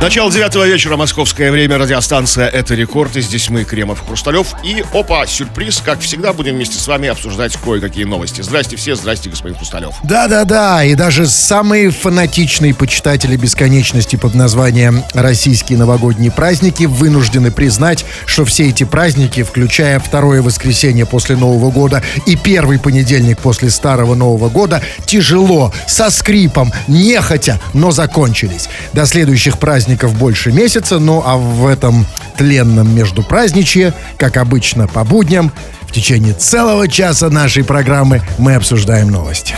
Начало девятого вечера, московское время, радиостанция «Это рекорд», и здесь мы, Кремов Хрусталев. И, опа, сюрприз, как всегда, будем вместе с вами обсуждать кое-какие новости. Здрасте все, здрасте, господин Хрусталев. Да-да-да, и даже самые фанатичные почитатели бесконечности под названием «Российские новогодние праздники» вынуждены признать, что все эти праздники, включая второе воскресенье после Нового года и первый понедельник после Старого Нового года, тяжело, со скрипом, нехотя, но закончились. До следующих праздников праздников больше месяца, ну а в этом тленном междупраздничье, как обычно по будням, в течение целого часа нашей программы мы обсуждаем новости.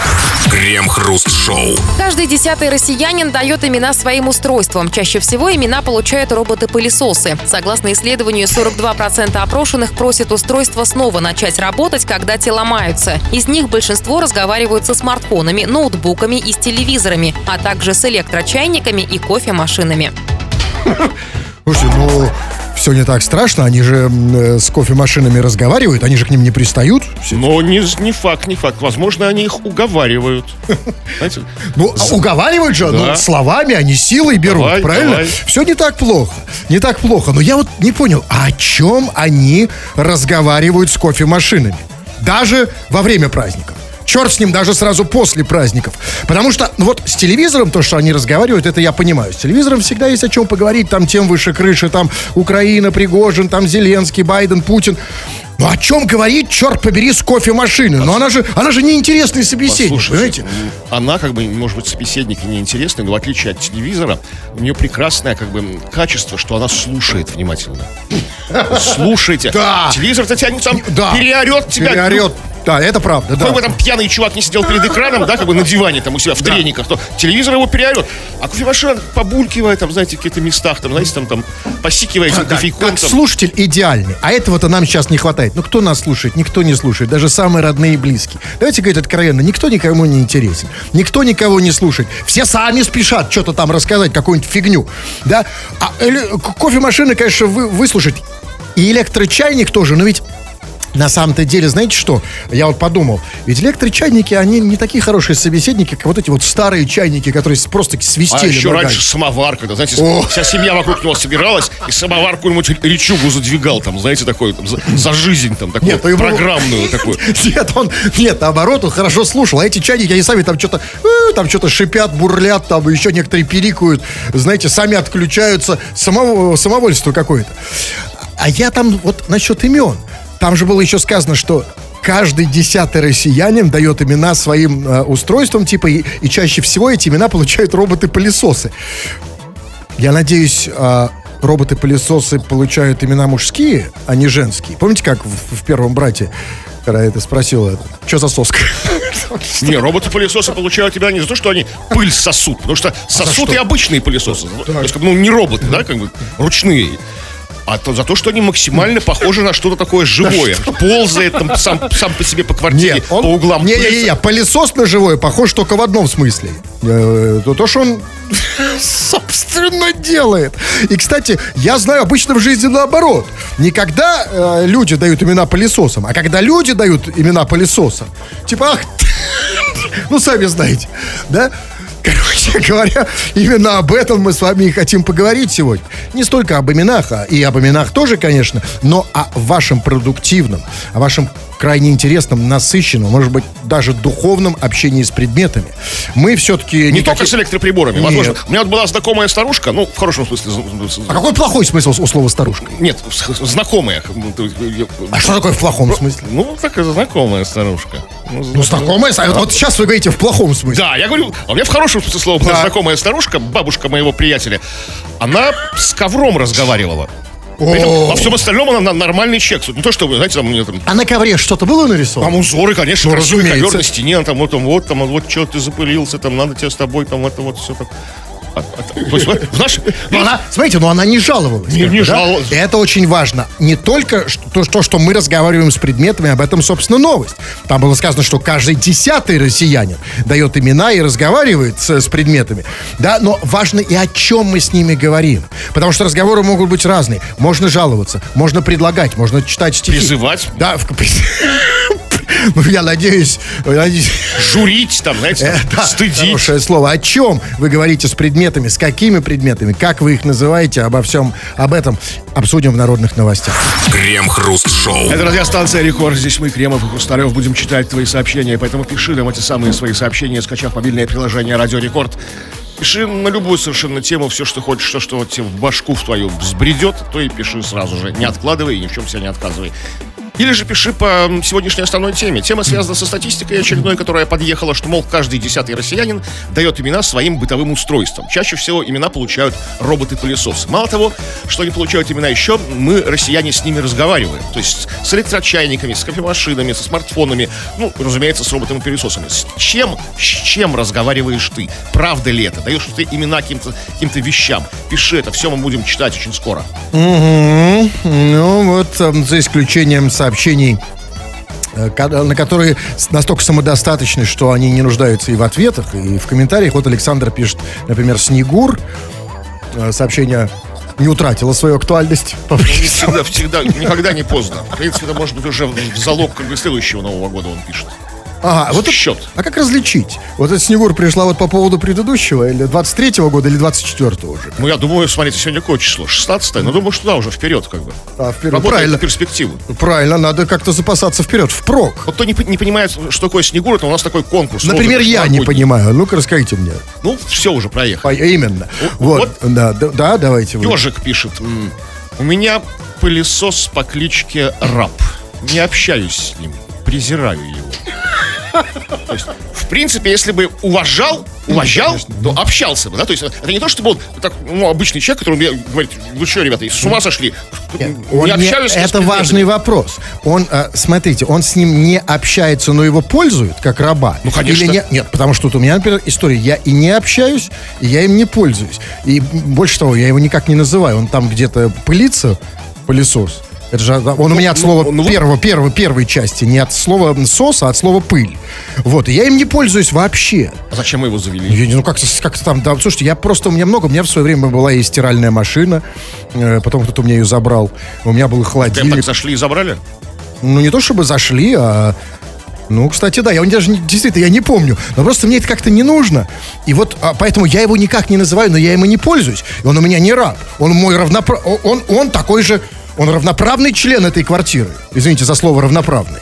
Крем-хруст-шоу. Каждый десятый россиянин дает имена своим устройствам. Чаще всего имена получают роботы-пылесосы. Согласно исследованию, 42% опрошенных просят устройство снова начать работать, когда те ломаются. Из них большинство разговаривают со смартфонами, ноутбуками и с телевизорами, а также с электрочайниками и кофемашинами. Слушайте, ну, все не так страшно. Они же э, с кофемашинами разговаривают, они же к ним не пристают. Но не, не факт, не факт. Возможно, они их уговаривают. Ну, уговаривают же, ну, словами, они силой берут, правильно? Все не так плохо. Не так плохо. Но я вот не понял, а о чем они разговаривают с кофемашинами? Даже во время праздников черт с ним даже сразу после праздников. Потому что, ну вот с телевизором то, что они разговаривают, это я понимаю. С телевизором всегда есть о чем поговорить, там тем выше крыши, там Украина, Пригожин, там Зеленский, Байден, Путин. Ну о чем говорить, черт побери, с кофемашины? Но она же, она же неинтересный собеседник, Послушайте, понимаете? Она как бы, может быть, собеседник и неинтересный, но в отличие от телевизора, у нее прекрасное как бы качество, что она слушает внимательно. Слушайте. Да. Телевизор-то тебя там да. переорет тебя. Переорет. Да, это правда, да. Какой бы там пьяный чувак не сидел перед экраном, да, как бы на диване там у себя в да. трениках, то телевизор его переорет. А кофемашина побулькивает, там, знаете, в каких-то местах, там, знаете, там, там посикивает а, кофейком. Как там. слушатель идеальный. А этого-то нам сейчас не хватает. Ну, кто нас слушает? Никто не слушает. Даже самые родные и близкие. Давайте говорить откровенно. Никто никому не интересен. Никто никого не слушает. Все сами спешат что-то там рассказать, какую-нибудь фигню. Да? А кофемашины, конечно, вы, выслушать. И электрочайник тоже, но ведь на самом-то деле, знаете что? Я вот подумал, ведь электрочайники, они не такие хорошие собеседники, как вот эти вот старые чайники, которые просто свистели. А еще ногами. раньше самовар, когда, знаете, О. вся семья вокруг него собиралась, и самовар какую-нибудь речугу задвигал, там, знаете, такой, там, за, за жизнь, там, такую нет, программную его... такую. Нет, он, нет, наоборот, он хорошо слушал, а эти чайники, они сами там что-то, э, там что-то шипят, бурлят, там еще некоторые перикают, знаете, сами отключаются, самого, самовольство какое-то. А я там вот насчет имен. Там же было еще сказано, что каждый десятый россиянин дает имена своим э, устройствам, типа, и, и чаще всего эти имена получают роботы-пылесосы. Я надеюсь, э, роботы-пылесосы получают имена мужские, а не женские. Помните, как в, в первом брате, когда это спросил, что за соска? Не, роботы-пылесосы получают тебя не за то, что они пыль сосут, потому что сосут и обычные пылесосы. То есть, ну, не роботы, да, как бы ручные а то за то, что они максимально похожи на что-то такое живое. Ползает там сам, сам по себе по квартире, Нет, он, по углам. Не-не-не, пылесос на живое похож только в одном смысле. Э, то, то что он собственно делает. И, кстати, я знаю обычно в жизни наоборот. Не когда э, люди дают имена пылесосам, а когда люди дают имена пылесосам. Типа, ах, ну, сами знаете, да? Короче говоря, именно об этом мы с вами и хотим поговорить сегодня. Не столько об именах, а и об именах тоже, конечно, но о вашем продуктивном, о вашем крайне интересном, насыщенном, может быть, даже духовном общении с предметами. Мы все-таки... Не, не только с электроприборами. Нет. Возможно. У меня вот была знакомая старушка, ну, в хорошем смысле. А какой плохой смысл у слова старушка? Нет, знакомая. А что такое в плохом смысле? Ну, такая знакомая старушка. Ну, ну знакомая, а вот сейчас вы говорите в плохом смысле. Да, я говорю, а у меня в хорошем смысле слова да. знакомая старушка, бабушка моего приятеля. Она с ковром разговаривала. Причем, во всем остальном она нормальный чек. Не то, что вы, знаете, там, у меня там... А на ковре что-то было нарисовано? Там узоры, конечно, ну, красивый ковер на стене, там вот, там, вот, там, вот, что ты запылился, там, надо тебе с тобой, там, это вот все так. Но она, смотрите, но она не жаловалась. Не, не жаловалась. Это очень важно. Не только то, что, что мы разговариваем с предметами, об этом, собственно, новость. Там было сказано, что каждый десятый россиянин дает имена и разговаривает с, с предметами. Да, но важно и о чем мы с ними говорим. Потому что разговоры могут быть разные. Можно жаловаться, можно предлагать, можно читать стихи. Призывать. Да, в, Ну, я надеюсь, надеюсь, Журить там, знаете, Э, там, да, стыдить. Хорошее слово. О чем вы говорите с предметами, с какими предметами, как вы их называете, обо всем об этом обсудим в народных новостях. Крем-хруст-шоу. Это радиостанция Рекорд. Здесь мы, Кремов и Хрусталев, будем читать твои сообщения. Поэтому пиши нам эти самые свои сообщения, скачав мобильное приложение Радио Рекорд. Пиши на любую совершенно тему, все, что хочешь, что, что вот тебе в башку в твою взбредет, то и пиши сразу же. Не откладывай и ни в чем себя не отказывай. Или же пиши по сегодняшней основной теме. Тема связана со статистикой очередной, которая подъехала, что, мол, каждый десятый россиянин дает имена своим бытовым устройствам. Чаще всего имена получают роботы-пылесосы. Мало того, что они получают имена еще, мы, россияне, с ними разговариваем. То есть с электрочайниками, с кофемашинами, со смартфонами, ну, разумеется, с роботами-пылесосами. С чем, с чем разговариваешь ты? Правда ли это? Даешь ли ты имена каким-то каким вещам? Пиши это, все мы будем читать очень скоро. Мгм. Ну вот, за исключением сообщений, э, ка- на которые настолько самодостаточны, что они не нуждаются и в ответах, и в комментариях. Вот Александр пишет, например, «Снегур». Э, Сообщение не утратило свою актуальность. Не всегда, всегда, никогда не поздно. В принципе, это может быть уже в залог как бы следующего Нового года он пишет. Ага, вот это- Счет. А как различить? Вот эта Снегур пришла вот по поводу предыдущего, или 23-го года, или 24-го уже? Ну, я думаю, смотрите, сегодня какое число? 16 Ну, думаю, что да, уже вперед, как бы. А, вперед. Работает Правильно. на перспективу. Правильно, надо как-то запасаться вперед, впрок. Вот кто не, не понимает, что такое Снегур, это у нас такой конкурс. Например, я не понимаю. Ну-ка, расскажите мне. Ну, все уже проехали. А, Именно. Вот, да, да, да, давайте вы. Ежик пишет. м, У меня пылесос по кличке Раб. Не общаюсь с ним. Презираю его. То есть, в принципе, если бы уважал, уважал, то общался бы, да? То есть это не то, чтобы он так, ну, обычный человек, который говорит, вы что, ребята, с ума сошли? Не общаюсь это предметами». важный вопрос. Он, э, смотрите, он с ним не общается, но его пользуют как раба. Ну, конечно. Или не- нет, потому что вот у меня, например, история. Я и не общаюсь, и я им не пользуюсь. И больше того, я его никак не называю. Он там где-то пылится, пылесос. Это же он у меня от слова ну вот- первого, первого, первой части, не от слова сос, а от слова пыль. Вот, и я им не пользуюсь вообще. А зачем мы его завели? Я ну как-то как там, да, слушайте, я просто, у меня много, у меня в свое время была и стиральная машина, э, потом кто-то у меня ее забрал, у меня был и Прям холодильник. так зашли и забрали? Ну, не то чтобы зашли, а... Ну, кстати, да, я даже не- действительно, я не помню. Но просто мне это как-то не нужно. И вот а, поэтому я его никак не называю, но я и не пользуюсь. И он у меня не раб. Он мой равнопра... о- Он, он такой же... Он равноправный член этой квартиры. Извините за слово равноправный.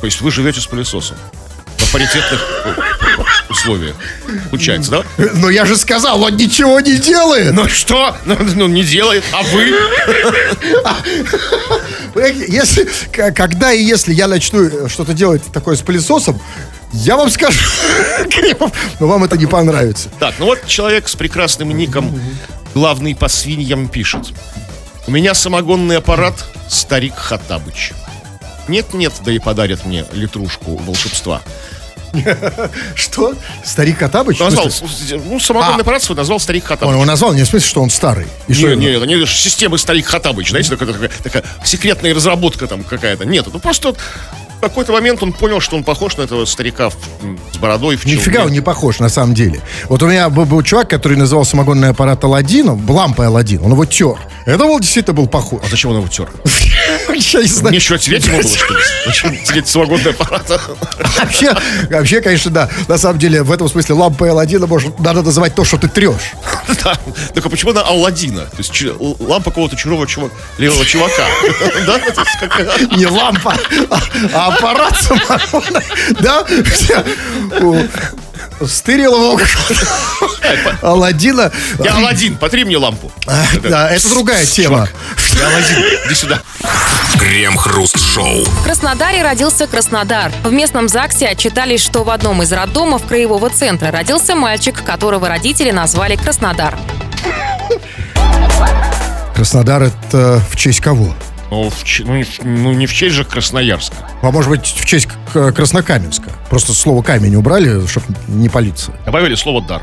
То есть вы живете с пылесосом? На паритетных э, условиях. Получается, да? Но я же сказал, он ничего не делает. Ну что? Ну, ну, не делает. А вы? Если, когда и если я начну э, что-то делать такое с пылесосом, я вам скажу, Кремов, но вам это не понравится. Так, ну вот человек с прекрасным ником главный по свиньям пишет. У меня самогонный аппарат старик Хатабыч. Нет-нет, да и подарят мне литрушку волшебства. Что? Старик Катабыч? В Назвал, ну, самогонный А. аппарат свой назвал старик Он Хатабыч. его назвал не в смысле, что он старый. И Не, не, это не системы старик Хатабыч, знаете, такая, такая, такая секретная разработка там какая-то. Нет, это просто в какой-то момент он понял, что он похож на этого старика в- с бородой в Нифига он не похож, на самом деле. Вот у меня был, был чувак, который называл самогонный аппарат Аладдином, лампой Аладдин, он его тер. Это был действительно был похож. А зачем он его тер? Я не знаю. Нечего тереть ему было, что ли? Зачем тереть самогонный аппарат? Вообще, вообще, конечно, да. На самом деле, в этом смысле лампой Аладдина может, надо называть то, что ты трешь. Да. Так а почему она Алладина? То есть лампа какого-то чужого чува- левого чувака. Не лампа, а, а аппарат самогона. Да? У Стырилова Аладдина. Я Алладин, потри мне лампу. Да, это другая тема. Я Алладин, иди сюда. Крем-хруст-шоу. В Краснодаре родился Краснодар. В местном ЗАГСе отчитались, что в одном из роддомов краевого центра родился мальчик, которого родители назвали Краснодар. Краснодар это в честь кого? Ну, в ну, не в- ну, не в честь же Красноярска. А может быть, в честь Краснокаменска? Просто слово камень убрали, чтобы не палиться. Добавили слово «дар».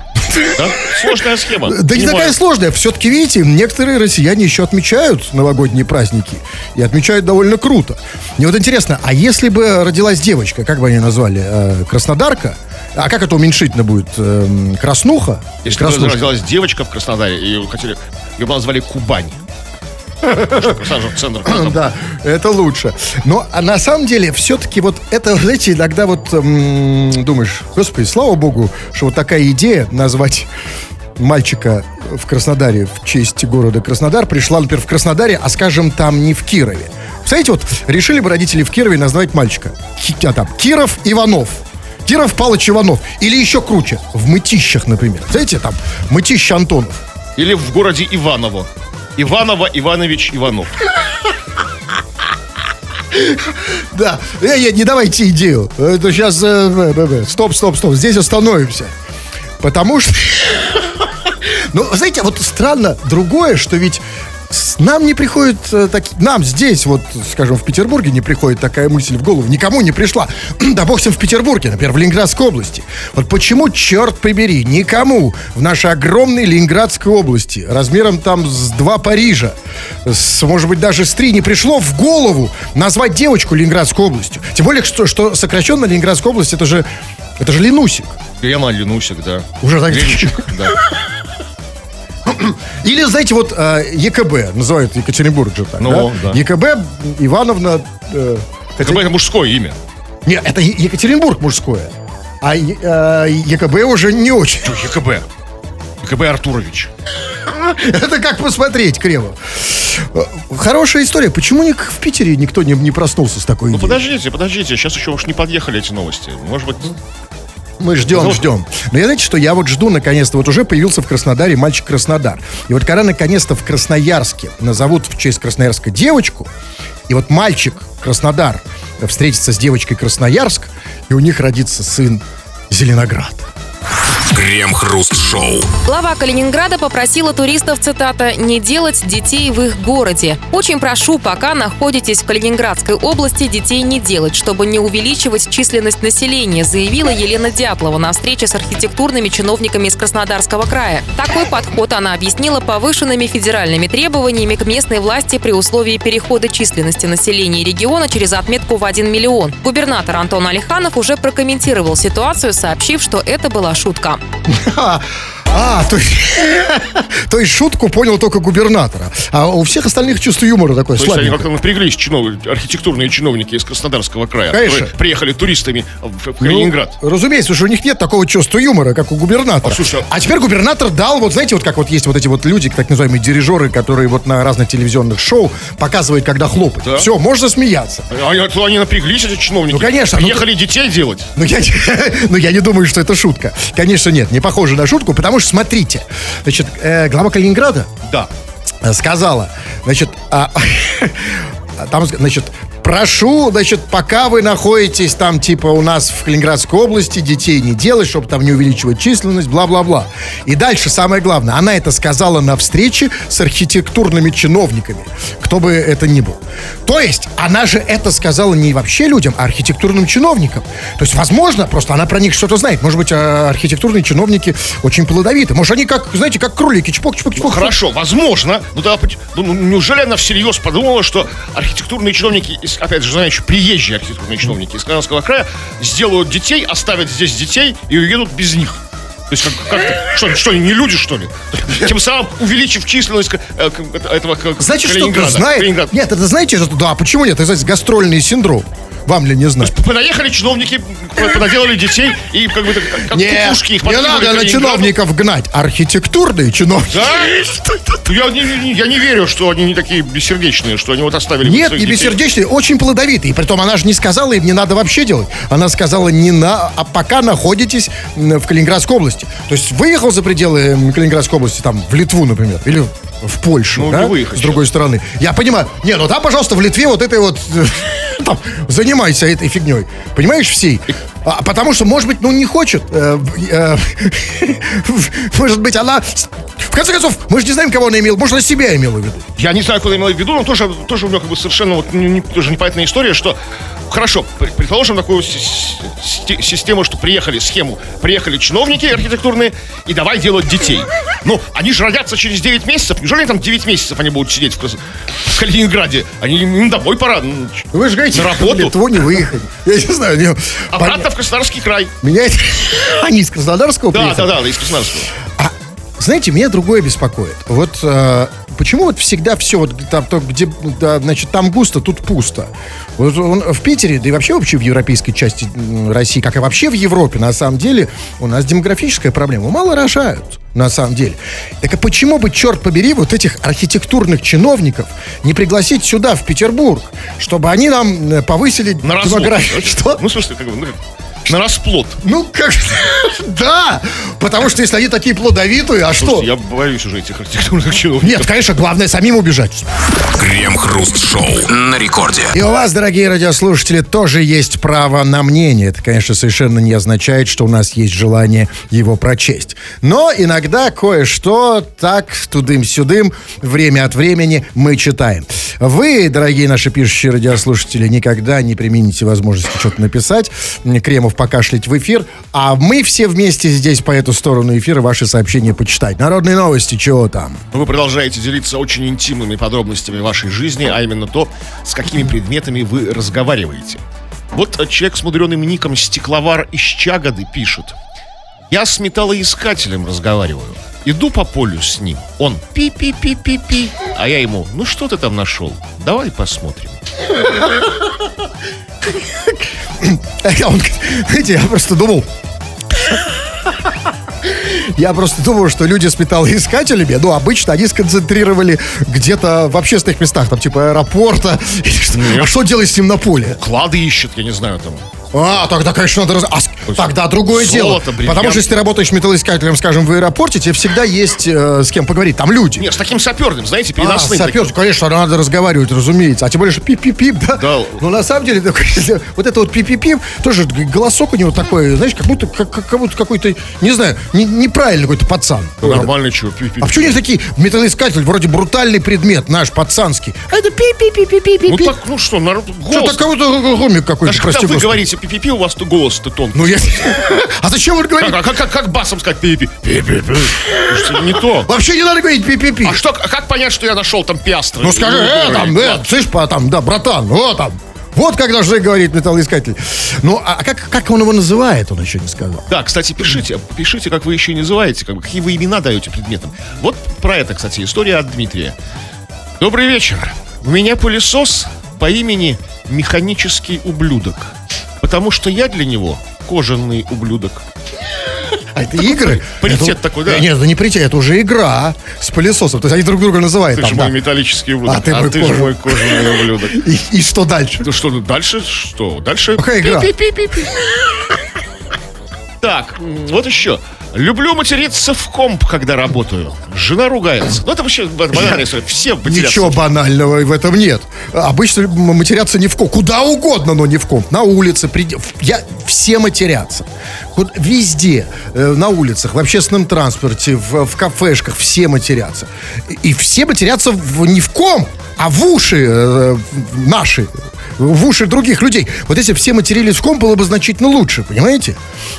Да? Сложная схема. Да не такая сложная. Все-таки, видите, некоторые россияне еще отмечают новогодние праздники. И отмечают довольно круто. Мне вот интересно, а если бы родилась девочка, как бы они назвали, э, Краснодарка? А как это уменьшительно будет? Эм, краснуха? Если бы родилась девочка в Краснодаре, и ее хотели, ее назвали Кубань. Центр. Да, это лучше. Но а на самом деле, все-таки вот это, знаете, иногда вот думаешь, господи, слава богу, что вот такая идея назвать мальчика в Краснодаре в честь города Краснодар пришла, например, в Краснодаре, а скажем, там не в Кирове. Представляете, вот решили бы родители в Кирове назвать мальчика а, там, Киров Иванов. Киров Палыч Иванов. Или еще круче, в Мытищах, например. Знаете, там, Мытища Антонов. Или в городе Иваново. Иваново Иванович Иванов. Да, э, э, не давайте идею. Это сейчас... стоп, стоп, стоп. Здесь остановимся. Потому что... Ну, знаете, вот странно другое, что ведь нам не приходит э, таки- нам здесь, вот, скажем, в Петербурге не приходит такая мысль в голову, никому не пришла. да бог ним в Петербурге, например, в Ленинградской области. Вот почему, черт побери, никому в нашей огромной Ленинградской области, размером там с два Парижа, с, может быть, даже с три, не пришло в голову назвать девочку Ленинградской областью. Тем более, что, что сокращенно Ленинградская область, это же, это же Ленусик. Грема Ленусик, да. Уже так- Ленчик, да. Или, знаете, вот э, ЕКБ, называют Екатеринбург же так, Ну, да? да. ЕКБ Ивановна... э, хотя- КБ это мужское имя. Нет, это Е- Екатеринбург мужское. А э, ЕКБ уже не очень. ЕКБ. ЕКБ Артурович. Это как посмотреть, криво. Э, Хорошая история. Почему ник- в Питере никто не, не проснулся с такой Ну идеей? подождите, подождите, сейчас еще уж не подъехали эти новости. Может быть, Мы ждем, Ну, ждем. Но я знаете, что я вот жду наконец-то. Вот уже появился в Краснодаре мальчик Краснодар. И вот когда наконец-то в Красноярске назовут в честь Красноярска девочку, и вот мальчик Краснодар встретится с девочкой Красноярск, и у них родится сын Зеленоград. Крем-хруст-шоу. Глава Калининграда попросила туристов, цитата, «не делать детей в их городе». «Очень прошу, пока находитесь в Калининградской области, детей не делать, чтобы не увеличивать численность населения», заявила Елена Дятлова на встрече с архитектурными чиновниками из Краснодарского края. Такой подход она объяснила повышенными федеральными требованиями к местной власти при условии перехода численности населения региона через отметку в 1 миллион. Губернатор Антон Алиханов уже прокомментировал ситуацию, сообщив, что это была шутка. А, а, то есть, то есть шутку понял только губернатора. А у всех остальных чувство юмора такое есть они как-то напряглись, чинов- архитектурные чиновники из Краснодарского края, Конечно. которые приехали туристами в, Ну, Калининград. разумеется, что у них нет такого чувства юмора, как у губернатора. А, слушай, а теперь губернатор дал, вот знаете, вот как вот есть вот эти вот люди, так называемые дирижеры, которые вот на разных телевизионных шоу показывают, когда хлопать. Да. Все, можно смеяться. Они, а они напряглись, эти чиновники. Ну, конечно, ну, Приехали детей делать. Но я, но я не думаю, что это шутка. Конечно, нет, не похоже на шутку, потому что, смотрите, значит, э, глава Калининграда Да. сказала, значит, а, там, значит, прошу, значит, пока вы находитесь там, типа, у нас в Калининградской области, детей не делать, чтобы там не увеличивать численность, бла-бла-бла. И дальше самое главное, она это сказала на встрече с архитектурными чиновниками, кто бы это ни был. То есть, она же это сказала не вообще людям, а архитектурным чиновникам. То есть, возможно, просто она про них что-то знает. Может быть, а, архитектурные чиновники очень плодовиты. Может, они как, знаете, как кролики, чпок-чпок-чпок. Хорошо, возможно. Ну да, поч- ну, ну, неужели она всерьез подумала, что архитектурные чиновники, из- опять же, знаете, приезжие архитектурные чиновники из Казанского края сделают детей, оставят здесь детей и уедут без них? То есть как, как что, что, не люди, что ли? Тем самым увеличив численность э, этого к- Значит, что-то знает. Калининград. Нет, это знаете, это, да, почему нет? Это, знаете, гастрольный синдром. Вам ли не знать? Понаехали чиновники, понаделали детей и как бы так, как Нет, кукушки их не надо на чиновников гнать. Архитектурные чиновники. Да? Я не, не- я не верю, что они не такие бессердечные, что они вот оставили Нет, не детей. бессердечные, очень плодовитые. Притом она же не сказала им, не надо вообще делать. Она сказала, не на, а пока находитесь в Калининградской области. То есть выехал за пределы Калининградской области, там, в Литву, например, или в Польшу, Ну, да? не выехать с другой стороны. Я понимаю. Не, ну там, пожалуйста, в Литве вот этой вот... там, занимайся этой фигней. Понимаешь, всей. А, потому что, может быть, ну, не хочет. э, э, может быть, она... В конце концов, мы же не знаем, кого она имела. Может, она себя имела в виду. Я не знаю, куда имела в виду, но тоже, тоже у меня как бы совершенно вот не- не- тоже непонятная история, что хорошо, пр- предположим такую си- си- систему, что приехали, схему, приехали чиновники архитектурные и давай делать детей. Ну, они же родятся через 9 месяцев, неужели там 9 месяцев они будут сидеть в, Крас- в Калининграде? Они им домой пора, ну, Вы же говорите, На работу? Литву не выехать. Я не знаю. Не... обратно в Краснодарский край. Меня это... Они из Краснодарского Да, приехали? да, да, из Краснодарского. Знаете, меня другое беспокоит. Вот э, почему вот всегда все, вот там, то, где, да, значит, там густо, тут пусто. Вот он, в Питере, да и вообще вообще в европейской части России, как и вообще в Европе, на самом деле, у нас демографическая проблема. Мало рожают, на самом деле. Так а почему бы, черт побери, вот этих архитектурных чиновников не пригласить сюда, в Петербург, чтобы они нам э, повысили На демографию? Что? Ну, слушай, как бы, ну, на расплод. Ну, как Да! Потому что если они такие плодовитые, а что? Я боюсь уже этих архитектурных чиновников. Нет, конечно, главное самим убежать. Крем-хруст-шоу на рекорде. И у вас, дорогие радиослушатели, тоже есть право на мнение. Это, конечно, совершенно не означает, что у нас есть желание его прочесть. Но иногда кое-что так тудым-сюдым время от времени мы читаем. Вы, дорогие наши пишущие радиослушатели, никогда не примените возможности что-то написать, Кремов покашлять в эфир, а мы все вместе здесь по эту сторону эфира ваши сообщения почитать. Народные новости, чего там? Вы продолжаете делиться очень интимными подробностями вашей жизни, а именно то, с какими предметами вы разговариваете. Вот человек с мудреным ником Стекловар из Чагоды пишет. Я с металлоискателем разговариваю. Иду по полю с ним. Он пи-пи-пи-пи-пи. А я ему, ну что ты там нашел? Давай посмотрим. А он, знаете, я просто думал... Я просто думал, что люди с металлоискателями, ну, обычно они сконцентрировали где-то в общественных местах, там, типа аэропорта. что. А что делать с ним на поле? Клады ищет, я не знаю, там. А, тогда, конечно, надо... раз- а с- тогда другое Золото, дело. бриллианты. Потому что если ты работаешь металлоискателем, скажем, в аэропорте, тебе всегда есть э, с кем поговорить. Там люди. Нет, с таким саперным, знаете, А, переносным. сапер, таким. конечно, надо разговаривать, разумеется. А тем более, что пип-пип-пип, да? Да. Но на самом деле, такой, вот это вот пип-пип-пип, тоже голосок у него такой, знаешь, как будто, как, как- как будто какой-то, не знаю, не- неправильный какой-то пацан. Нормальный чего, пи-пи. А почему не такие металлоискатель, вроде брутальный предмет, наш, пацанский? А это пи-пи-пи-пи-пи-пи. Ну так, ну что, народ, Что-то голос. кого-то гомик какой-то, Даже прости когда вы господи. говорите пи-пи-пи, у вас то голос-то тонкий. Ну я... А зачем вы говорите? Как, а как, как, как басом сказать пи-пи? Не то. Вообще не надо говорить пи-пи-пи. А что, а как понять, что я нашел там пиастры? Ну скажи, э, там, э, слышь, там, да, братан, вот там. Вот как должны говорить металлоискатель. Ну, а как, как он его называет, он еще не сказал. Да, кстати, пишите, пишите, как вы еще называете, как какие вы имена даете предметам. Вот про это, кстати, история от Дмитрия. Добрый вечер. У меня пылесос по имени Механический ублюдок. Потому что я для него кожаный ублюдок. А это игры? паритет Это- такой, да. Нет, это не паритет, это уже игра с пылесосом. То есть они друг друга называют Ты там, же да. мой металлический ублюдок. А ты мой же кожа- мой кожаный ублюдок. И, и что дальше? Ну что, дальше что? Дальше... Какая игра? Так, вот еще. Люблю материться в комп, когда работаю. Жена ругается. Ну, это вообще банальная история. Все матерятся. Ничего банального в этом нет. Обычно матерятся не в комп. Куда угодно, но не в комп. На улице. в- Я... Все матерятся. Вот везде. э, на улицах, в общественном транспорте, в, в кафешках. Все матерятся. И, все матерятся в- не в комп, а в уши э, наши. В уши других людей. Вот если все матерились в комп, было бы значительно лучше, понимаете?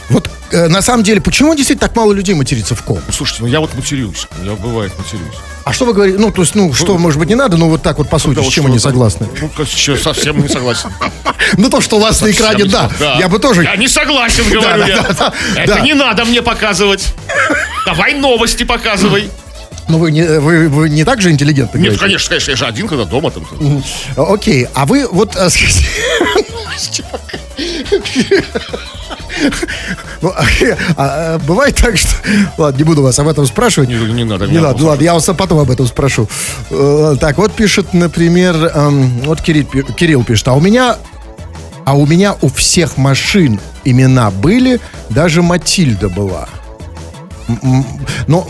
Вот э, на самом деле, почему действительно так мало людей матерится в комп? Ну, Слушайте, ну я вот матерюсь. Я бывает матерюсь. А что вы говорите? Ну, то есть, ну, что, может быть, не надо, но вот так вот по сути, Да с вот чем вы не согласны? Ну, совсем не согласен. Ну, то, что у вас на экране, да. Я бы тоже... Я не согласен, говорю я. Это не надо мне показывать. Давай новости показывай. Ну, вы не, вы, вы не так же интеллигентно Нет, говорите? конечно, конечно, я же один, когда дома там. Окей, а вы вот... э, Ну, а, а, бывает так, что... Ладно, не буду вас об этом спрашивать. Не, не надо. Не меня надо, было ладно, я вас потом об этом спрошу. Э, Так, вот пишет, например, эм, вот Кирилл, Кирилл пишет, а у меня, а у меня у всех машин имена были, даже Матильда была. Но,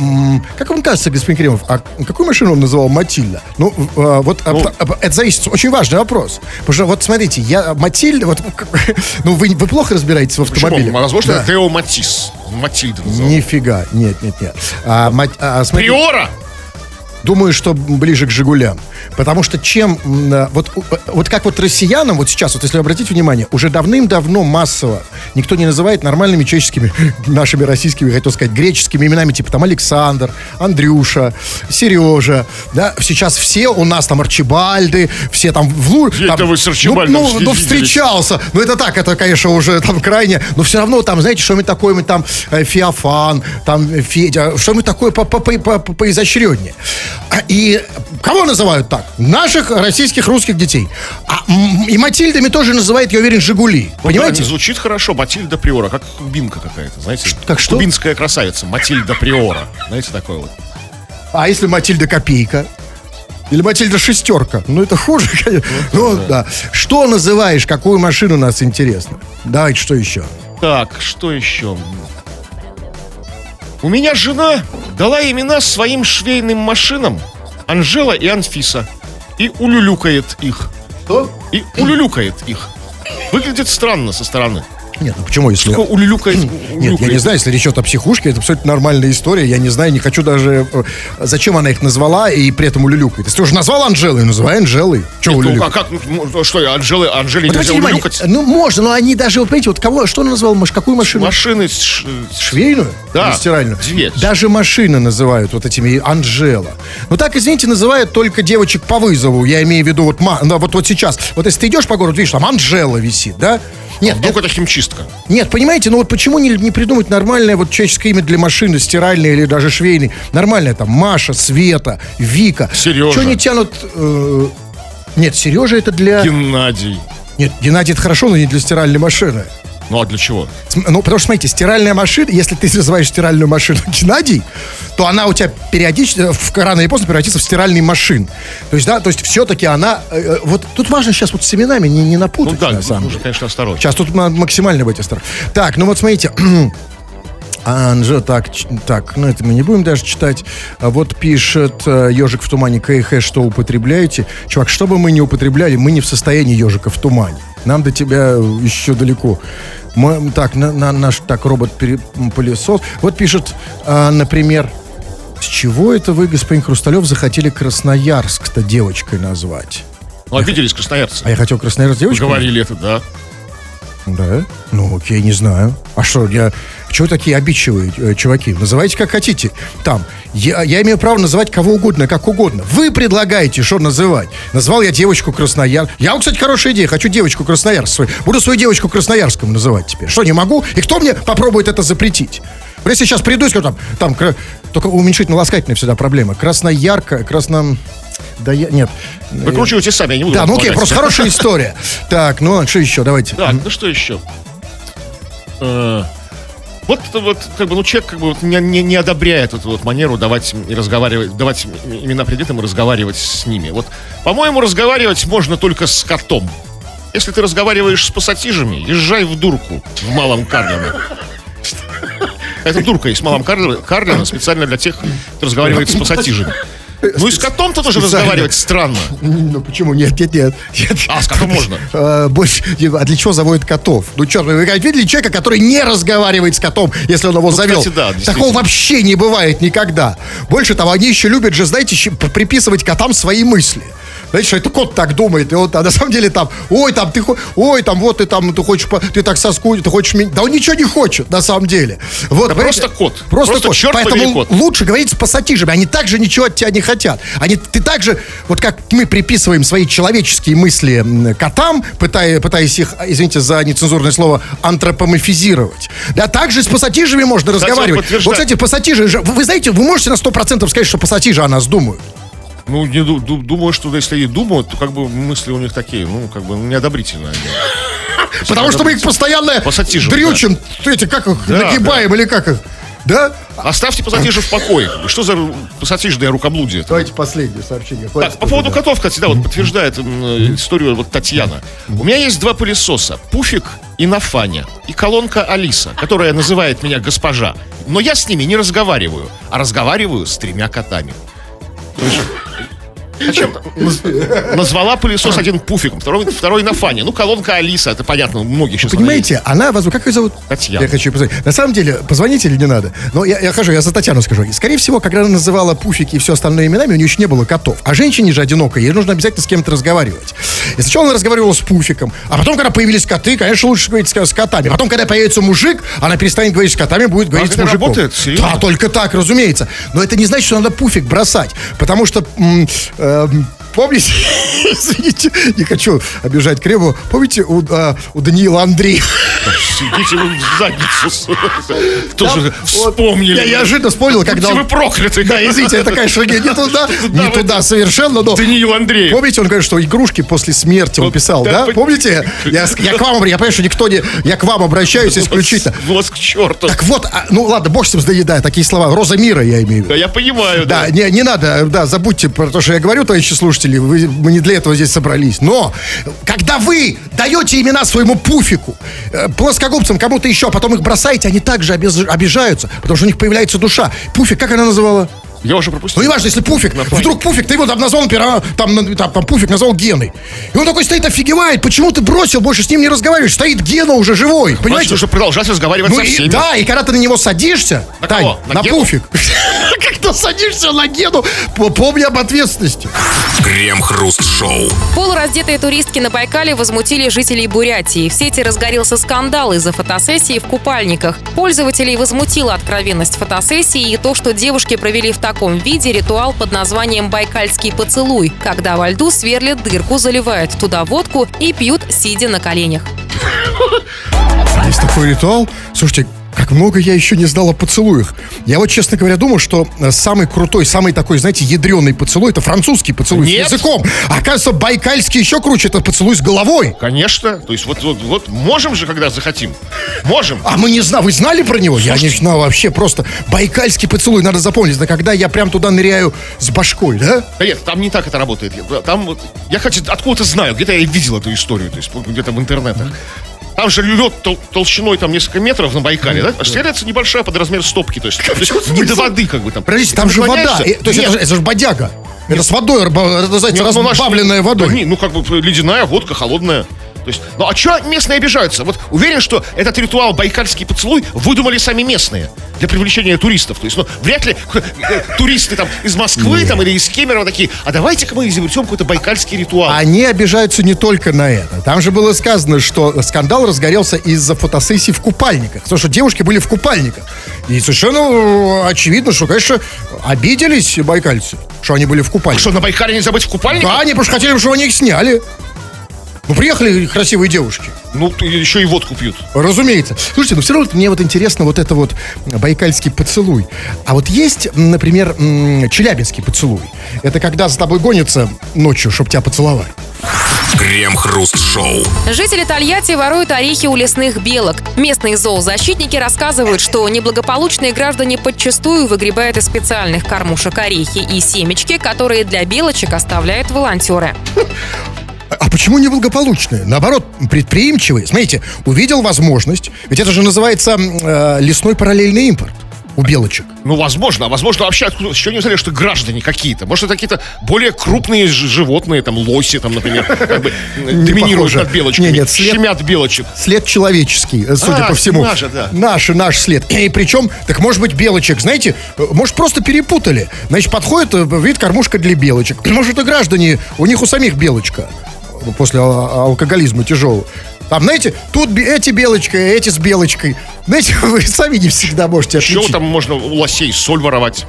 как вам кажется, господин Кремов, а какую машину он называл Матильда? Ну, э, вот а, п- а, это зависит, очень важный вопрос. Потому что, вот смотрите, я Матильда, вот, ну, вы, вы плохо разбираетесь в автомобиле? Возможно, Да. Тео Матис. Матильда называл. Нифига, нет, нет, нет. А, мать- а, смотри, Приора! Думаю, что ближе к «Жигулям». Потому что чем... э, Вот, у- вот как вот россиянам, вот сейчас, вот если обратить внимание, уже давным-давно массово никто не называет нормальными человеческими, нашими российскими, хотел сказать, греческими именами, типа там Александр, Андрюша, Сережа, да, сейчас все у нас там Арчибальды, все там в Лу- Где там- это вы с Арчибальдом Ну, ну, ну, встречался. Ну, это так, это, конечно, уже там крайне, но все равно там, знаете, что-нибудь такое, там, э, Феофан, там, э, Федя, что-нибудь такое по- по- по- по- поизощреннее. А, И кого называют так? Наших российских русских детей. А, и Матильдами тоже называют, я уверен, Жигули. Понимаете? Да, звучит хорошо, Матильда Приора, как кубинка какая-то, знаете? как что? Кубинская красавица, Матильда Приора. Знаете, такое вот. А если Матильда Копейка? Или Матильда Шестерка? Ну, это хуже, конечно. Ну, да. Что называешь, какую машину нас интересно? Давайте, что еще? Так, что еще? У меня жена дала имена своим швейным машинам Анжела и Анфиса. И улюлюкает их. Что? И улюлюкает их. Выглядит странно со стороны. Нет, ну почему, если... Такое улюлюкает, Нет, я улюлюкает. не знаю, если речь идет о психушке, это абсолютно нормальная история. Я не знаю, не хочу даже... э, Зачем она их назвала и при этом улюлюкает? Если ты уже назвал Анжелой, называй Анжелой. Че Ну, а как, ну, что, Анжелы, Анжеле Вот нельзя улюлюкать? ну, можно, но они даже, вот понимаете, вот кого, что он назвал, маш- какую машину? Машины Швейную? Да, Или стиральную? две. Даже машины называют вот этими Анжела. Ну так, извините, называют только девочек по вызову. Я имею в виду вот, вот, вот сейчас. Вот если ты идешь по городу, видишь, там Анжела висит, да? Нет, Вдруг это химчистка. Нет, понимаете, ну вот почему не, не придумать нормальное вот человеческое имя для машины, стиральной или даже швейной? Нормальное там Маша, Света, Вика. Сережа. Что не тянут... э, Нет, Сережа это для... Геннадий. Нет, Геннадий это хорошо, но не для стиральной машины. Ну а для чего? Ну, потому что, смотрите, стиральная машина, если ты называешь стиральную машину Геннадий, то она у тебя периодически, э, в, рано или поздно превратится в стиральный машин. То есть, да, то есть все-таки она... э, э, вот тут важно сейчас вот с именами не, не Ну напутать, да, на самом нужно, деле. конечно, осторожно. Сейчас тут ма- максимально быть осторожны. Так, ну вот смотрите. Анжа, так, так, ну это мы не будем даже читать. А вот пишет э, ежик в тумане КХ, что употребляете. Чувак, что бы мы не употребляли, мы не в состоянии ежика в тумане. Нам до тебя еще далеко. Мы- так, на- на- наш так робот-пылесос. Вот пишет, а, например, с чего это вы, господин Хрусталев, захотели Красноярск-то девочкой назвать? Ну, обиделись красноярцы. А я хотел Красноярск Вы девочкой? говорили это, да. Да? Ну, окей, не знаю. А что, я... Чего такие обидчивые э, чуваки? Называйте как хотите. Там. Я, я имею право называть кого угодно, как угодно. Вы предлагаете, что называть. Назвал я девочку Краснояр. Я, кстати, хорошая идея. Хочу девочку Красноярск. свою- Буду свою девочку Красноярском называть теперь. Что, не могу? И кто мне попробует это запретить? Вот Если сейчас приду и скажу, там, там, только уменьшительно-ласкательная всегда проблема. Красноярка, красно... Да я... Нет. Выкручивайте сами, я не буду Да, ну окей, просто хорошая история. Так, ну, что еще? Давайте. Так, ну что еще? Э, Вот, вот, как бы, ну, человек, как бы, вот, не, не, не одобряет эту вот манеру давать и разговаривать, давать им- имена предметам и разговаривать с ними. Вот, по-моему, разговаривать можно только с котом. Если ты разговариваешь с пассатижами, езжай в дурку в Малом Карлине. Это дурка в Малом Карлине специально для тех, кто разговаривает с пассатижами. Ну и с котом-то тоже разговаривать странно. Ну почему? Нет, нет, нет. А, с котом можно? Э, Больше, а для чего заводят котов? Ну, черт, вы видели человека, который не разговаривает с котом, если он его завел? Ну, кстати, да. Такого вообще не бывает никогда. Больше того, они еще любят же, знаете, приписывать котам свои мысли. Знаете, что это кот так думает, и он, а на самом деле там, ой, там, ты, ой, там, вот ты там, ты хочешь, ты так соскучишь, ты хочешь меня... Да он ничего не хочет, на самом деле. Вот, Да просто кот. Просто, Просто кот. черт Поэтому кот. лучше говорить с пассатижами. Они также ничего от тебя не хотят. Они, ты также, вот как мы приписываем свои человеческие мысли котам, пытая- пытаясь их, извините за нецензурное слово, антропоморфизировать. Да, также с пассатижами можно Кстати, разговаривать. вот. Вот, кстати, пассатижи, вы, вы знаете, вы можете на 100% сказать, что пассатижи о нас думают. Ну, не ду- ду- думаю, что если они думают, то как бы мысли у них такие, ну, как бы неодобрительные. они. Потому что мы их постоянно Пассатижи, дрючим, эти, как их, Да, нагибаем или как их. Да? Оставьте пассатижи в покое. Что за пассатижное рукоблудие? Давайте последнее сообщение. Так, по поводу котов, кстати, да, вот подтверждает э, историю вот Татьяна. У меня есть два пылесоса. Пуфик и Нафаня. И колонка Алиса, которая называет меня госпожа. Но я с ними не разговариваю, а разговариваю с тремя котами. Pois. Зачем? Наз- Назвала пылесос один пуфиком, второй, второй на фане. Ну, колонка Алиса, это понятно, многие сейчас Понимаете, она, возможно, как ее зовут? Татьяна. Я хочу позвонить. На самом деле, позвоните или не надо? Но я, я хожу, я за Татьяну скажу. И, скорее всего, когда она называла пуфики и все остальное именами, у нее еще не было котов. А женщине же одинокой, ей нужно обязательно с кем-то разговаривать. И сначала она разговаривала с пуфиком, а потом, когда появились коты, конечно, лучше говорить с, котами. Потом, когда появится мужик, она перестанет говорить с котами, будет говорить это с мужиком. работает? Серьезно? Да, только так, разумеется. Но это не значит, что надо пуфик бросать. Потому что... м, Um, Помните, извините, не хочу обижать Кремова. Помните, у, а, у Даниила Андреева Идите вы в задницу. Тоже Вот, вспомнили. Я неожиданно вспомнил, когда вы прокляты. Да, извините, это, конечно, не, не туда, не туда совершенно, но... Даниил Андреев. Помните, он говорит, что игрушки после смерти он Вот, писал, да, Помните? Я, я к вам, я понимаю, что никто не... Я к вам обращаюсь исключительно. Волос к черту. Так вот, а, ну ладно, бог с ним, да, да, такие слова. Роза мира, я имею в виду. Да, я понимаю, да. Да, не, не надо, да, забудьте про то, что я говорю, товарищи слушатели, вы- мы не для этого здесь собрались. Но, когда вы даете имена своему пуфику, э, плоскогубцам, кому-то еще, а потом их бросаете, они также обижаются, потому что у них появляется душа. Пуфик, как она называла? Я уже Ну, пропустил. неважно, если Пуфик, вдруг Пуфик, ты его там назвал, например, там, там, там Пуфик назвал Геной. И он такой стоит, офигевает, почему ты бросил, больше с ним не разговариваешь, стоит Гена уже живой, Значит, понимаете? нужно продолжать разговаривать Ну со и- всеми. да, и когда ты на него садишься, На Тань, кого? На на, Гену? Пуфик, когда садишься на Гену, помни об ответственности. Крем-хруст-шоу. Полураздетые туристки на Байкале возмутили жителей Бурятии. В сети разгорелся скандал из-за фотосессии в купальниках. Пользователей возмутила откровенность фотосессии и то, что девушки провели в таком виде ритуал под названием «Байкальский поцелуй», когда во льду сверлят дырку, заливают туда водку и пьют, сидя на коленях. Есть такой ритуал. Слушайте, как много я еще не знал о поцелуях. Я вот, честно говоря, думал, что э, самый крутой, самый такой, знаете, ядреный поцелуй, это французский поцелуй Нет. с языком. А оказывается, байкальский еще круче, это поцелуй с головой. Конечно. То есть вот, вот, вот можем же, когда захотим. Можем. А мы не знали, вы знали про него? Я не знал вообще, просто байкальский поцелуй, надо запомнить. Это когда я прям туда ныряю с башкой, да? Да нет, там не так это работает. Там вот, я хоть откуда-то знаю, где-то я видел эту историю, то есть где-то в интернетах. Там же лед тол- толщиной там несколько метров на Байкале, да? Стреляется небольшая под размер стопки, то есть, то есть не до воды как бы там. Подождите, там же вода. э, то есть Нет, это, же- это же бодяга. Это с водой, рба- это, нет, ну, наш- разбавленная водой. Да не, ну как бы ледяная водка, холодная. То есть, ну а что местные обижаются? Вот уверен, что этот ритуал байкальский поцелуй выдумали сами местные для привлечения туристов. То есть, ну, вряд ли э, туристы там из Москвы там или из Кемерово такие, а давайте-ка мы изобретем какой-то байкальский ритуал. Они обижаются не только на это. Там же было сказано, что скандал разгорелся из-за фотосессий в купальниках. Потому что девушки были в купальниках. И совершенно э, очевидно, что, конечно, обиделись байкальцы, что они были в купальниках. Что, на Байкале нельзя быть в купальниках? Да, они просто хотели, чтобы они их сняли. Ну, приехали красивые девушки. Ну, еще и водку пьют. Разумеется. Слушайте, ну все равно мне вот интересно вот это вот байкальский поцелуй. А вот есть, например, челябинский поцелуй. Это когда за тобой гонятся ночью, чтобы тебя поцеловать. Крем-хруст-шоу. Жители Тольятти воруют орехи у лесных белок. Местные зоозащитники рассказывают, что неблагополучные граждане подчастую выгребают из специальных кормушек орехи и семечки, которые для белочек оставляют волонтеры. А почему неблагополучные? Наоборот, предприимчивые. Смотрите, увидел возможность, ведь это же называется э, лесной параллельный импорт у белочек. Ну, возможно. А возможно, вообще откуда еще не знали, что граждане какие-то. Может, это какие-то более крупные животные, там, лоси, там, например, как бы доминируют над белочками. Не, нет, след- Щемят белочек. След человеческий, э, судя А, по всему. наш, да. Наш, наш след. И причем, так может быть, белочек, знаете, э, может, просто перепутали. Значит, подходит, э, вид кормушка для белочек. Может, это граждане, у них у самих белочка после а- алкоголизма тяжелого. Там, знаете, тут эти белочка, эти с белочкой. Знаете, вы сами не всегда можете Еще отличить. там можно у лосей соль воровать.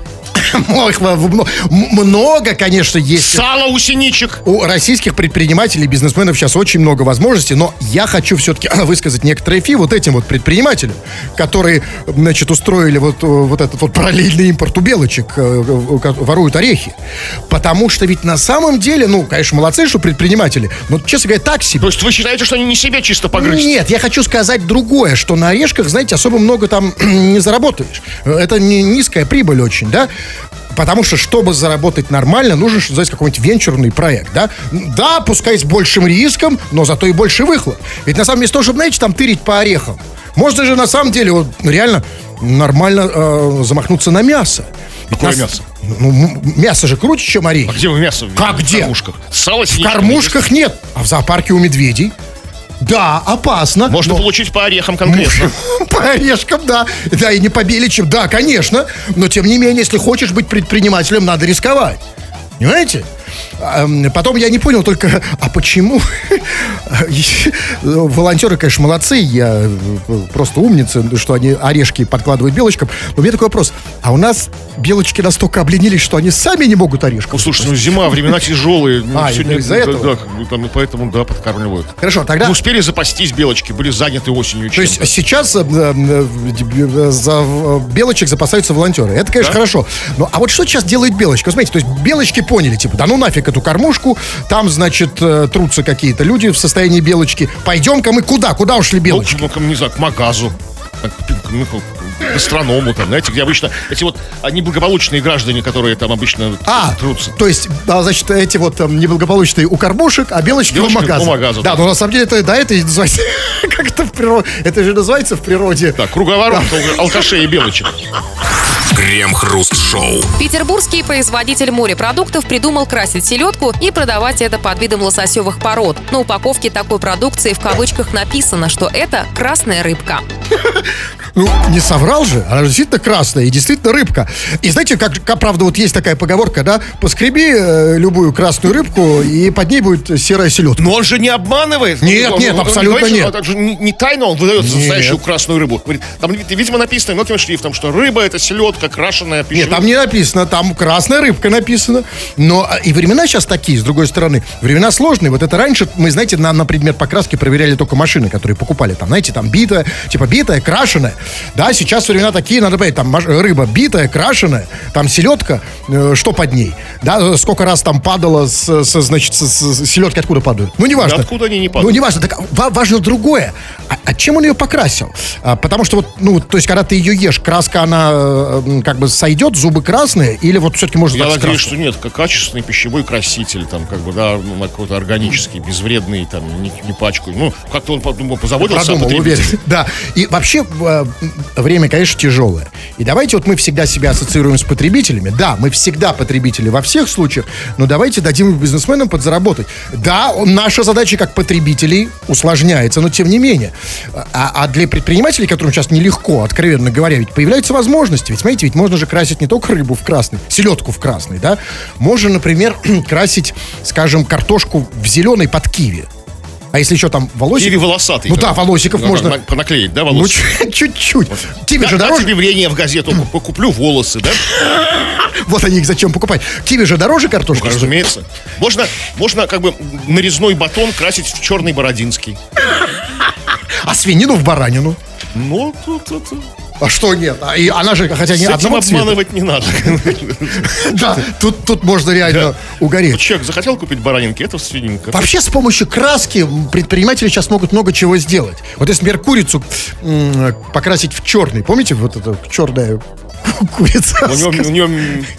Много, конечно, есть. Сало у синичек. У российских предпринимателей, бизнесменов сейчас очень много возможностей, но я хочу все-таки высказать некоторые фи вот этим вот предпринимателям, которые, значит, устроили вот, э, вот этот вот параллельный импорт у белочек, э, э, воруют орехи. Потому что ведь на самом деле, ну, конечно, молодцы, что предприниматели, но, честно говоря, так себе. То есть вы считаете, что они не себя чисто погрызть? Нет, я хочу сказать другое, что на орешках, знаете, особо много там не заработаешь. Это не низкая прибыль очень, да? Потому что, чтобы заработать нормально, нужно, называется, какой-нибудь венчурный проект, да? Да, пускай с большим риском, но зато и больше выхлоп. Ведь на самом деле, то, чтобы, знаете, там тырить по орехам, можно же на самом деле вот реально нормально э, замахнуться на мясо. Какое нас- мясо? Ну, м- мясо же круче, чем А орехи. где вы мясо? в- Как в где? кормушках? Сало В кормушках нет, а в зоопарке у медведей. Да, опасно. Можно но- получить по орехам конкретно. По орешкам, да. Да, и не по беличьим, да, конечно. Но, тем не менее, если хочешь быть предпринимателем, надо рисковать. Понимаете? А, м, Потом я не понял только, а почему волонтеры, конечно, молодцы, я просто умницы, что они орешки подкладывают белочкам. Но у меня такой вопрос, а у нас белочки настолько обленились, что они сами не могут орешков? Ну, слушай, ну зима, времена тяжелые. ну, А, сегодня- это из-за да, этого? Да, там, и поэтому, да, подкармливают. Хорошо, тогда... Не успели запастись белочки, были заняты осенью То есть сейчас э, э, э, за белочек запасаются волонтеры. Это, конечно, хорошо. Но а вот что сейчас делает белочка? Вы Смотрите, то есть белочки поняли, типа, да ну нафиг эту кормушку, там, значит, э, трутся какие-то люди в состоянии белочки. Пойдем-ка мы куда? Куда ушли Ну, белочки? ну, к- не знаю, к магазу, ну, гастроному, там, знаете, где обычно эти вот а, неблагополучные граждане, которые там обычно А, трутся. то есть, а, значит, эти вот там неблагополучные у кормушек, а белочки, Белочки у магаза. у магаза, Да, да. но на самом деле это, да, это и называется, как это в природе, это же называется в природе. Так, круговорот ал- алкашей и белочек. Крем-хруст-шоу. Петербургский производитель морепродуктов придумал красить селедку и продавать это под видом лососевых пород. На упаковке такой продукции в кавычках написано, что это красная рыбка. Ну, не соврал же, она же действительно красная и действительно рыбка. И знаете, как, как, правда, вот есть такая поговорка, да, поскреби э, любую красную рыбку, и под ней будет серая селедка. Но он же не обманывает. Нет, Он- нет, он- он абсолютно что нет. Это же не, не тайно он выдает Нет. настоящую красную рыбу. Говорит, там, ви- видимо, написано мелким шрифтом, что рыба это селедка, крашеная пищевая. Нет, там не написано, там красная рыбка написано. Но а, и времена сейчас такие, с другой стороны. Времена сложные. Вот это раньше, мы, знаете, на, на предмет покраски проверяли только машины, которые покупали. Там, знаете, там битая, типа битая, крашеная. Да, сейчас времена такие, надо понять, там рыба битая, крашеная, там селедка, э, что под ней? Да, сколько раз там падало, с, с- значит, с, с- селедки откуда падают? Ну, неважно. Да откуда они не падают? Ну, неважно. Так, ва- важно другое. А, а чем он ее покрасил? А, потому что вот, ну, то есть, когда ты ее ешь, краска, она э, как бы сойдет, зубы красные, или вот все-таки можно Я надеюсь, краской? что нет, как качественный пищевой краситель, там, как бы, да, ну, какой-то органический, безвредный, там, не, не пачкаю. Ну, как-то он подумал, позаботился о Продумал, уверен. потребителе. Да. И вообще э, время, конечно, тяжелое. И давайте вот мы всегда себя ассоциируем с потребителями. Да, мы всегда потребители во всех случаях, но давайте дадим бизнесменам подзаработать. Да, наша задача как потребителей усложняется, но тем не менее. А, а для предпринимателей, которым сейчас нелегко, откровенно говоря, ведь появляются возможности. Ведь смотрите, ведь можно же красить не только рыбу в красный, селедку в красный, да? Можно, например, красить, скажем, картошку в зеленый под киви. А если еще там волосик? Или волосатый. Ну да, волосиков Ну, можно- на- Понаклеить, да, Ну, волосик? чуть- чуть-чуть. Киви же дороже. объявление в газету, куплю волосы, да? Вот они их зачем покупать. Киви же дороже картошки. Ну, разумеется. Можно, можно как бы нарезной батон красить в черный бородинский. А свинину в баранину. Ну, тут, тут, А что нет? А, и она же, хотя не одного цвета. обманывать не надо. Да, тут, тут можно реально угореть. человек захотел купить баранинки, это свининка. Вообще с помощью краски предприниматели сейчас могут много чего сделать. Вот если, например, курицу покрасить в черный, помните, вот это черная курица? У него, у него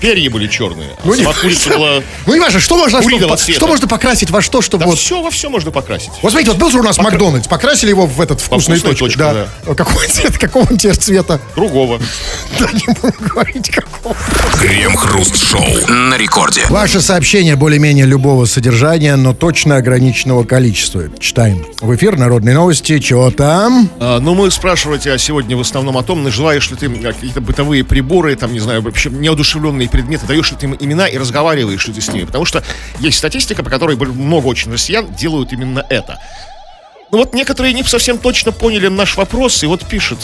перья были черные, а Ну, не сама курица важно. была... Ну, не важно, что можно, что, что можно покрасить во что, чтобы Да вот... все, во все можно покрасить. Вот смотрите, вот был же у нас Макдональдс, покрасили его в этот вкусный точку. да. А Какого цвета, какого он теперь цвета? Другого. Да не буду говорить, какого. Крем-хруст-шоу на рекорде. Ваше сообщение более-менее любого содержания, но точно ограниченного количества. Читаем. В эфир Народные новости. Чего там? А, ну, мы спрашивали тебя сегодня в основном о том, желаешь ли ты какие-то бытовые приборы, там, не знаю, вообще неодушевленные предметы, даешь им имена и разговариваешь с ними. Потому что есть статистика, по которой много очень россиян делают именно это. Ну вот некоторые не совсем точно поняли наш вопрос и вот пишут.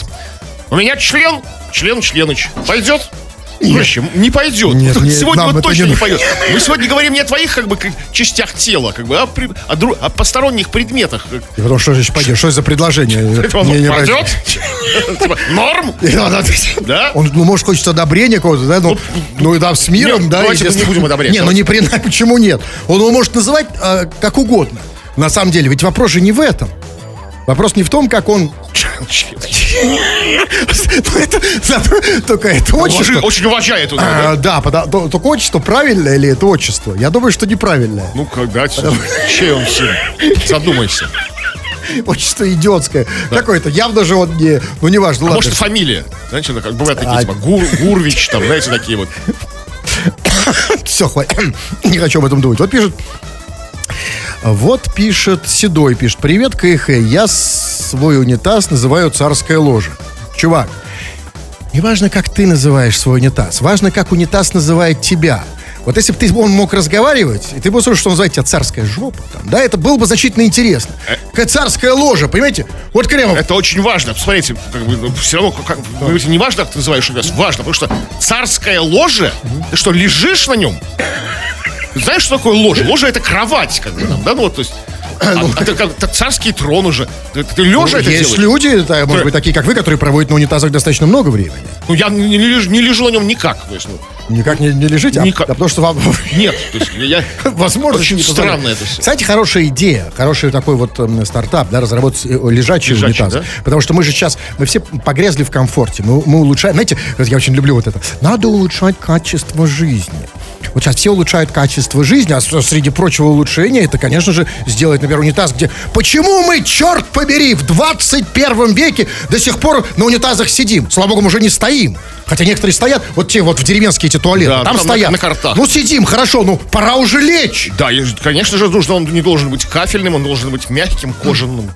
У меня член, член Членыч. Пойдет? Проще, не пойдет. Нет, Вот не- сегодня вот точно не не, пойдет. Мы сегодня говорим не о твоих как бы частях тела, как бы, а, при- о, дру- о посторонних предметах. И Потому что же пойдет, что за предложение? Мне не Пойдет? нравится. Типа, Норм? Да? Он, ну, может, хочется одобрения какого-то, да, ну, ну и да, с миром, Нет, да. давайте не будем одобрять. Не, ну не при почему нет? Он его может называть э, как угодно. На самом деле, ведь вопрос же не в этом. Вопрос не в том, как он... Только это отчество. Очень уважает он. да? А, Да, только отчество правильное или это отчество? Я думаю, что неправильное. Ну, когда чей он сын? Задумайся. Отчество идиотское. Какое-то. Явно же он не... Ну, неважно, А ладно. может, фамилия? Знаете, ну, как бывают такие, А- типа, Гур, Гурвич, там, знаете, такие вот. Все, хватит. Не хочу об этом думать. Вот пишет... Вот пишет Седой, пишет. Привет, КХ. Я свой унитаз называю царское ложе. Чувак, не важно, как ты называешь свой унитаз. Важно, как унитаз называет тебя. Вот если бы ты, он мог разговаривать, и ты бы услышал, что он называет тебя царская жопа, там, да, это было бы значительно интересно. Какая царская ложа, понимаете? Вот Кремов, Это очень важно. Посмотрите, как бы, ну, все равно, как, вы говорите, не важно, как ты называешь унитаз, важно, потому что царское ложе, ты что, лежишь на нем? Знаешь, что такое ложе? Ложа это кровать, как бы, там, да, ну вот, то есть. А, а ты как это царский трон уже. Ты, ты лежа это Ну, есть делаешь? люди, да, может быть, такие, как вы, которые проводят на унитазах достаточно много времени. Ну, я не, не лежу, не лежу на нем никак. То есть, ну, Никак не, не лежите, а- Никак. а потому что вам... нет, то есть я... Возможно, Очень странно это все. Кстати, хорошая идея, хороший такой вот эм, стартап, да, разработать э, лежачий Лежачий, унитаз. да? Потому что мы же сейчас, мы все погрязли в комфорте, мы, мы улучшаем, знаете, я очень люблю вот это, надо улучшать качество жизни. Вот сейчас все улучшают качество жизни, а среди прочего улучшения это, конечно же, сделать, например, унитаз, где... Почему мы, черт побери, в 21 веке до сих пор на унитазах сидим? Слава богу, мы уже не стоим. Хотя некоторые стоят, вот те вот в деревенские эти туалеты, Да, там там на- стоят. на картах. Ну, сидим, хорошо, ну, пора уже лечь. Да, и, конечно же, нужно, он не должен быть кафельным, он должен быть мягким, кожаным.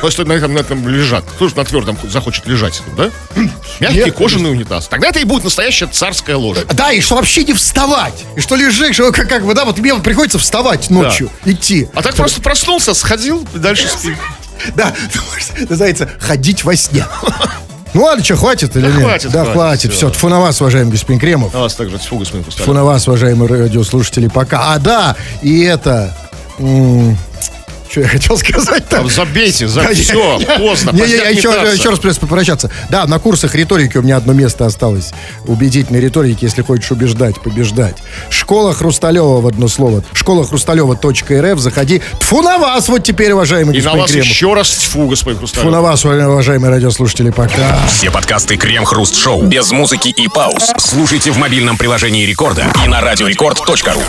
Просто на этом, на этом лежат. Кто же на твердом захочет лежать, да? Мягкий Нет, кожаный унитаз. Тогда это и будет настоящая царская ложа. Да, и что вообще не вставать. И что лежишь, что как, как бы, да, вот мне приходится вставать ночью, идти. А так просто проснулся, сходил, дальше спи. Да, называется ходить во сне. Ну ладно, что, хватит или Да нет? хватит, Да, хватит, хватит. всё. Все, тфу на вас, уважаемый господин Кремов. А вас также фугой с моим Тфу на вас, уважаемые радиослушатели, пока. А, да, и это... что я хотел сказать-то? Забейте, за все, поздно. Не, я еще, еще раз придется попрощаться. Да, на курсах риторики у меня одно место осталось. Убедительной риторики, если хочешь убеждать, побеждать. Школа Хрусталева в одно слово. Школа Хрусталева.рф. Заходи. Тфу на вас вот теперь, уважаемый И на господин вас Кремов. еще раз тьфу, господин Тфу Хрусталев. на вас, уважаемые радиослушатели, пока. Все подкасты Крем-Хруст Шоу без музыки и пауз. Слушайте в мобильном приложении Рекорда и на радиорекорд.ру.